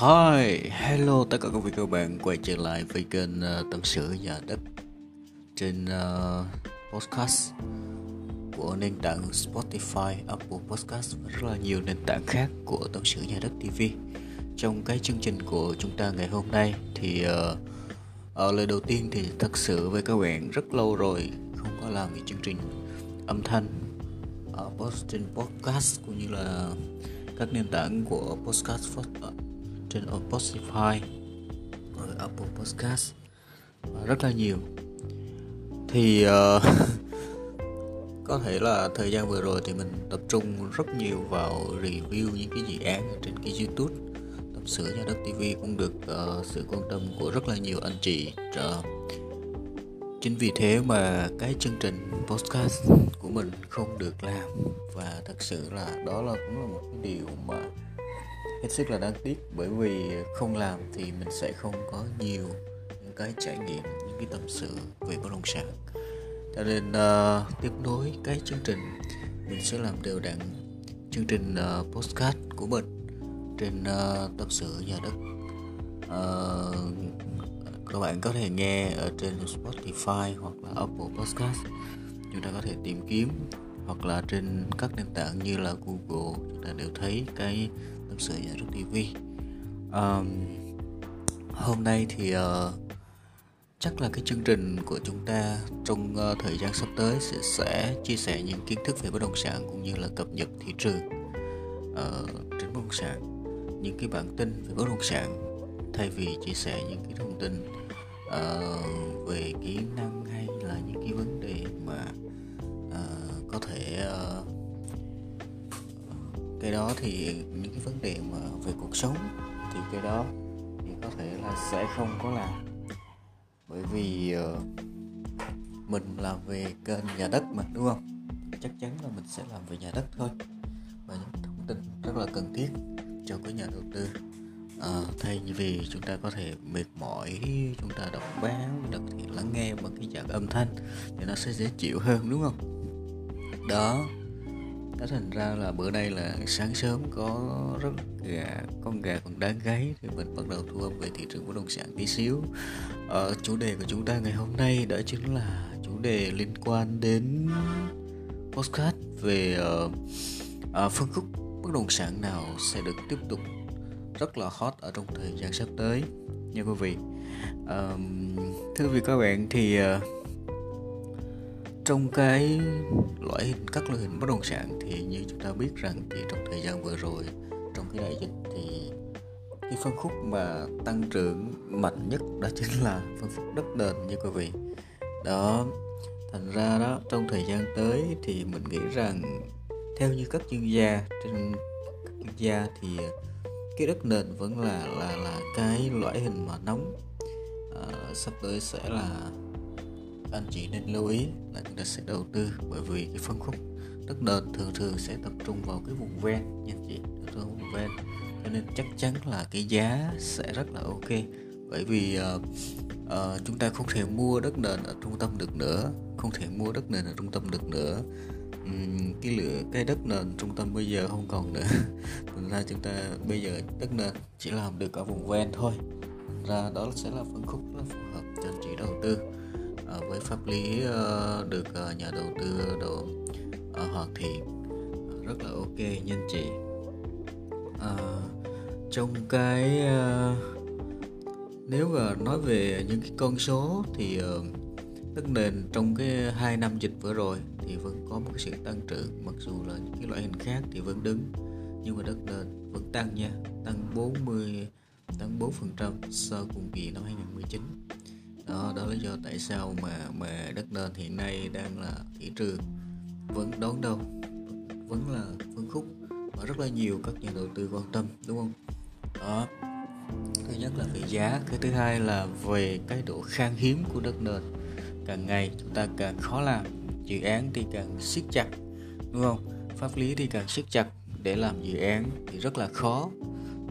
Hi, hello tất cả các vị các bạn quay trở lại với kênh ờ, uh, Tâm sự Nhà Đất trên uh, podcast của nền tảng Spotify, Apple Podcast và rất là nhiều nền tảng khác của tâm sự Nhà Đất TV. Trong cái chương trình của chúng ta ngày hôm nay thì uh, ở lời đầu tiên thì thật sự với các bạn rất lâu rồi không có làm cái chương trình âm thanh ở trên podcast cũng như là các nền tảng của podcast trên Spotify rồi Apple Podcast và rất là nhiều. Thì uh, có thể là thời gian vừa rồi thì mình tập trung rất nhiều vào review những cái dự án trên cái YouTube. Tập sự nhà đất TV cũng được uh, sự quan tâm của rất là nhiều anh chị. Uh, chính vì thế mà cái chương trình podcast của mình không được làm. Và thật sự là đó là cũng là một cái điều hết sức là đáng tiếc bởi vì không làm thì mình sẽ không có nhiều những cái trải nghiệm những cái tâm sự về bất động sản. Cho nên uh, tiếp nối cái chương trình mình sẽ làm đều đặn chương trình uh, postcard của mình trên uh, tâm sự nhà đất. Uh, các bạn có thể nghe ở trên Spotify hoặc là Apple Podcast. Chúng ta có thể tìm kiếm hoặc là trên các nền tảng như là Google chúng ta đều thấy cái sửa nhà đất TV um, hôm nay thì uh, chắc là cái chương trình của chúng ta trong uh, thời gian sắp tới sẽ, sẽ chia sẻ những kiến thức về bất động sản cũng như là cập nhật thị trường uh, trên bất động sản. Những cái bản tin về bất động sản thay vì chia sẻ những cái thông tin uh, về kỹ năng hay là những cái vấn đề cái đó thì những cái vấn đề mà về cuộc sống thì cái đó thì có thể là sẽ không có làm. Bởi vì uh, mình làm về kênh nhà đất mà đúng không? Chắc chắn là mình sẽ làm về nhà đất thôi. Và những thông tin rất là cần thiết cho cái nhà đầu tư. À, thay vì chúng ta có thể mệt mỏi chúng ta đọc báo chúng ta có thể lắng nghe bằng cái dạng âm thanh thì nó sẽ dễ chịu hơn đúng không? Đó đó thành ra là bữa nay là sáng sớm có rất gà con gà còn đang gáy thì mình bắt đầu thu âm về thị trường bất động sản tí xíu. Ờ, chủ đề của chúng ta ngày hôm nay đó chính là chủ đề liên quan đến postcard về uh, uh, phân khúc bất động sản nào sẽ được tiếp tục rất là hot ở trong thời gian sắp tới. Nha quý vị uh, thưa quý vị các bạn thì uh, trong cái loại hình các loại hình bất động sản thì như chúng ta biết rằng thì trong thời gian vừa rồi trong cái đại dịch thì cái phân khúc mà tăng trưởng mạnh nhất đó chính là phân khúc đất nền như quý vị. Đó thành ra đó trong thời gian tới thì mình nghĩ rằng theo như các chuyên gia trên các chuyên gia thì cái đất nền vẫn là là là cái loại hình mà nóng. À, sắp tới sẽ là anh chị nên lưu ý là chúng ta sẽ đầu tư bởi vì cái phân khúc đất nền thường thường sẽ tập trung vào cái vùng ven nha chị tập trung vùng ven. Cho nên chắc chắn là cái giá sẽ rất là ok. Bởi vì uh, uh, chúng ta không thể mua đất nền ở trung tâm được nữa không thể mua đất nền ở trung tâm được nữa. Um, cái lựa cái đất nền trung tâm bây giờ không còn nữa. Thành ra chúng ta bây giờ đất nền chỉ làm được ở vùng ven thôi. Ra đó sẽ là phân khúc rất phù hợp cho anh chị đầu tư. Ờ, với pháp lý ờ, được ờ, nhà đầu tư độ hoàn thiện. Rất là ok nha anh chị. À, trong cái nếu mà nói về những cái con số thì đất nền trong cái hai năm dịch vừa rồi thì vẫn có một cái sự tăng trưởng mặc dù là những cái loại hình khác thì vẫn đứng nhưng mà đất nền vẫn tăng nha tăng 40 tăng 4% so cùng kỳ năm 2019 đó đó là lý do tại sao mà mà đất nền hiện nay đang là thị trường vẫn đón đầu, vẫn là phân khúc và rất là nhiều các nhà đầu tư quan tâm, đúng không? Đó, thứ nhất là về giá, cái thứ hai là về cái độ khan hiếm của đất nền. Càng ngày chúng ta càng khó làm, dự án thì càng siết chặt, đúng không? Pháp lý thì càng siết chặt, để làm dự án thì rất là khó.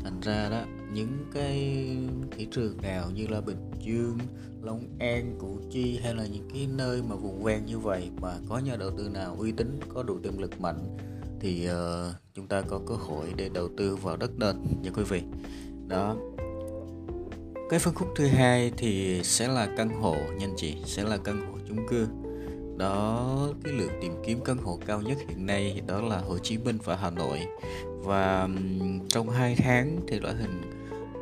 Thành ra đó những cái thị trường nào như là Bình Dương, Long An, Củ Chi hay là những cái nơi mà vùng ven như vậy mà có nhà đầu tư nào uy tín có đủ tiềm lực mạnh thì uh, chúng ta có cơ hội để đầu tư vào đất nền nha quý vị. Đó. Cái phân khúc thứ hai thì sẽ là căn hộ nha anh chị sẽ là căn hộ chung cư. Đó cái lượng tìm kiếm căn hộ cao nhất hiện nay đó là Hồ Chí Minh và Hà Nội. Và trong hai tháng thì loại hình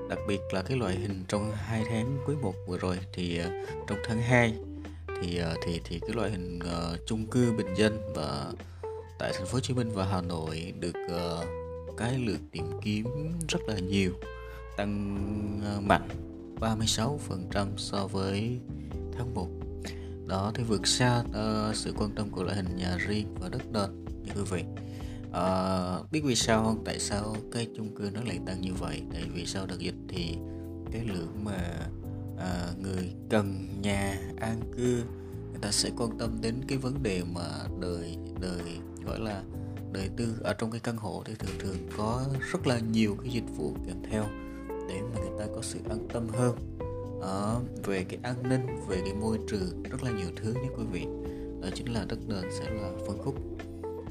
đặc biệt là cái loại hình trong hai tháng quý một vừa rồi thì ờ, trong tháng 2 thì ờ, thì thì cái loại hình uh, chung cư bình dân và tại thành phố Hồ Chí Minh và Hà Nội được uh, cái lượt tìm kiếm rất là nhiều tăng uh, mạnh 36% so với tháng 1 đó thì vượt xa uh, sự quan tâm của loại hình nhà riêng và đất nền như quý vị uh, biết vì sao không? Tại sao cái chung cư nó lại tăng như vậy? Tại vì sau đợt dịch thì cái lượng mà uh, người cần nhà an cư người ta sẽ quan tâm đến cái vấn đề mà đời đời gọi là đời tư ở trong cái căn hộ thì thường thường có rất là nhiều cái dịch vụ kèm theo để mà người ta có sự an tâm hơn. Đó, về cái an ninh về cái môi trường rất là nhiều thứ nhé quý vị. Đó chính là đất nền sẽ là phân khúc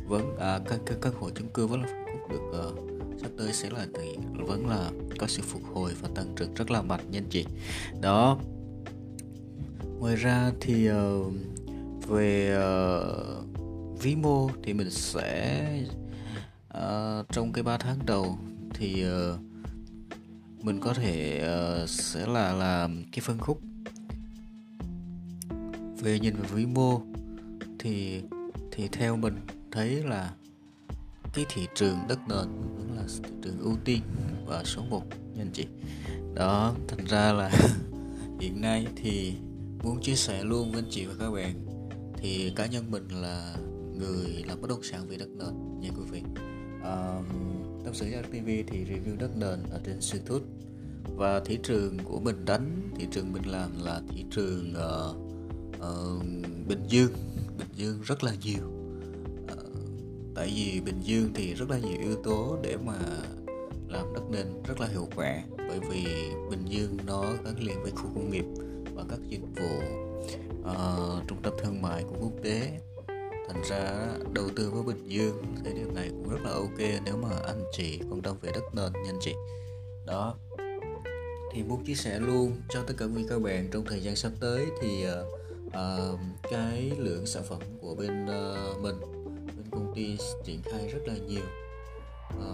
vẫn à, các các các hộ chung cư vẫn là được uh, sắp tới sẽ là thì vẫn là có sự phục hồi và tăng trưởng rất là mạnh nha anh chị. Đó. Ngoài ra thì uh, về uh, vĩ mô thì mình sẽ uh, trong cái 3 tháng đầu thì uh, mình có thể uh, sẽ là làm cái phân khúc. Về nhìn về vĩ mô thì thì theo mình thấy là cái thị trường đất nền vẫn là thị trường ưu tiên và số 1 nha anh chị. Đó thành ra là hiện nay thì muốn chia sẻ luôn với anh chị và các bạn thì cá nhân mình là người làm bất động sản về đất nền nha quý vị. Uh, Tâm sự ra TV thì review đất nền ở trên YouTube và thị trường của mình đánh thị trường mình làm là thị trường uh, uh, Bình Dương. Bình Dương rất là nhiều tại vì Bình Dương thì rất là nhiều yếu tố để mà làm đất nền rất là hiệu quả. Bởi vì Bình Dương nó gắn liền với khu công nghiệp và các dịch vụ uh, trung tâm thương mại của quốc tế. Thành ra đầu tư với Bình Dương thì điều này cũng rất là ok nếu mà anh chị quan tâm về đất nền nha anh chị. Đó. Thì muốn chia sẻ luôn cho tất cả quý các bạn trong thời gian sắp tới thì uh, uh, cái lượng sản phẩm của bên uh, mình công ty triển khai rất là nhiều. À,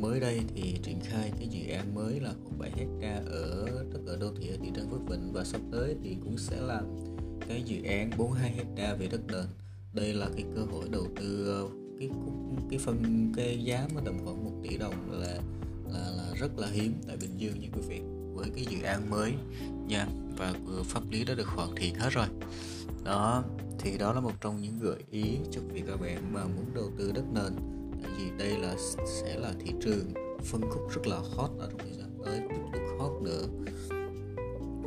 mới đây thì triển khai cái dự án mới là khoảng 7 hecta ở tất ở đô thị ở thị trấn Phước Vịnh. Và sắp tới thì cũng sẽ làm cái dự án 42 hecta về đất nền đây là cái cơ hội đầu tư ờ, cái cái phân cái giá mà tầm khoảng 1 tỷ đồng là là, là rất là hiếm tại Bình Dương như quý vị. Với cái dự án mới nha và pháp lý đã được hoàn thiện hết rồi. Đó thì đó là một trong những gợi ý cho quý các bạn mà muốn đầu tư đất nền. Tại vì đây là sẽ là thị trường phân khúc rất là hot ở trong thời gian tới tiếp tục hot nữa.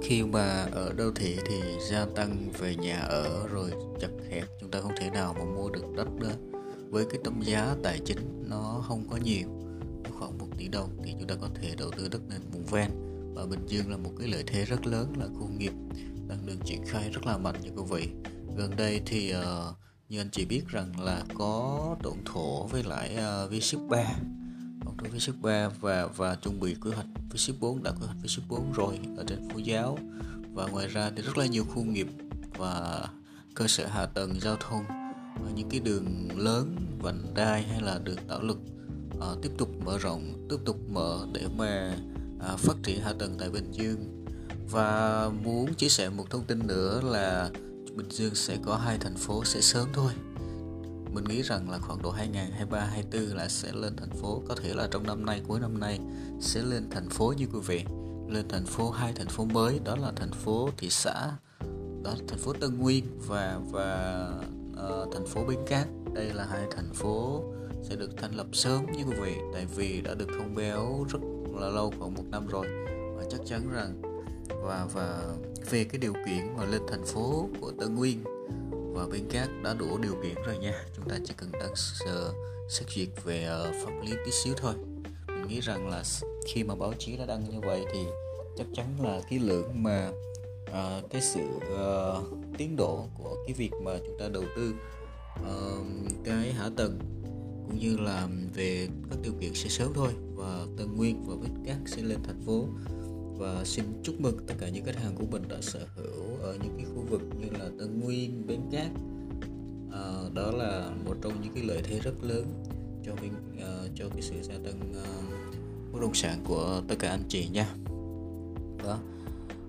Khi mà ở đô thị thì gia tăng về nhà ở rồi chật hẹp, chúng ta không thể nào mà mua được đất nữa. Với cái tấm giá tài chính nó không có nhiều khoảng 1 tỷ đồng thì chúng ta có thể đầu tư đất nền vùng ven. Và Bình Dương là một cái lợi thế rất lớn là khu nghiệp đang được triển khai rất là mạnh cho quý vị gần đây thì uh, như anh chị biết rằng là có độn thổ với lại uh, V-Ship 3 độn đối với ship 3 và và chuẩn bị quy hoạch với ship 4 đã quy hoạch với ship 4 rồi ở trên phố giáo. Và ngoài ra thì rất là nhiều khu nghiệp và cơ sở hạ tầng giao thông ờ, những cái đường lớn vành đai hay là đường tạo lực uh, tiếp tục mở rộng tiếp tục mở để mà uh, phát triển hạ tầng tại Bình Dương. Và muốn chia sẻ một thông tin nữa là Bình Dương sẽ có hai thành phố sẽ sớm thôi. Mình nghĩ rằng là khoảng độ 2023 24 là sẽ lên thành phố. Có thể là trong năm nay cuối năm nay sẽ lên thành phố như quý vị. Lên thành phố hai thành phố mới đó là thành phố thị xã đó là thành phố Tân Nguyên và và uh, thành phố Bến Cát. Đây là hai thành phố sẽ được thành lập sớm như quý vị tại vì đã được thông báo rất là lâu khoảng một năm rồi. Và chắc chắn rằng và và về cái điều kiện mà lên thành phố của Tân Nguyên và bên cát đã đủ điều kiện rồi nha. Chúng ta chỉ cần đặt xét duyệt về uh, pháp lý tí xíu thôi. Mình nghĩ rằng là khi mà báo chí đã đăng như vậy thì chắc chắn là cái lượng mà uh, cái sự uh, tiến độ của cái việc mà chúng ta đầu tư uh, cái hạ tầng cũng như là về các điều kiện sẽ sớm thôi. Và Tân Nguyên và Bích Cát sẽ lên thành phố và xin chúc mừng tất cả những khách hàng của mình đã sở hữu ở những cái khu vực như là Tân Nguyên, Bến Cát. À, đó là một trong những cái lợi thế rất lớn cho mình uh, cho cái sự gia tăng uh, bất động sản của tất cả anh chị nha. Đó.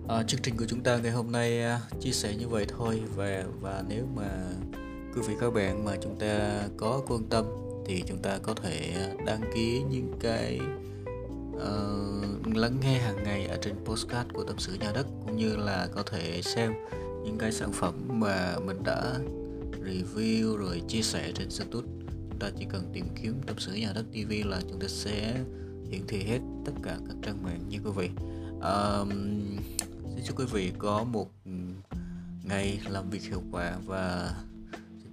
À, chương trình của chúng ta ngày hôm nay uh, chia sẻ như vậy thôi và và nếu mà quý vị các bạn mà chúng ta có quan tâm thì chúng ta có thể đăng ký những cái uh, lắng nghe hàng ngày ở trên postcard của tâm sự nhà đất cũng như là có thể xem những cái sản phẩm mà mình đã review rồi chia sẻ trên youtube chúng ta chỉ cần tìm kiếm tâm sự nhà đất tv là chúng ta sẽ hiển thị hết tất cả các trang mạng như quý vị. Um, xin chúc quý vị có một ngày làm việc hiệu quả và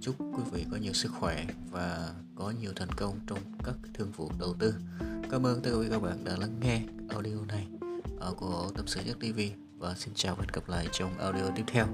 chúc quý vị có nhiều sức khỏe và có nhiều thành công trong các thương vụ đầu tư cảm ơn tất cả các bạn đã lắng nghe audio này ờ, của tâm sự nhất tv và xin chào và hẹn gặp lại trong audio tiếp theo.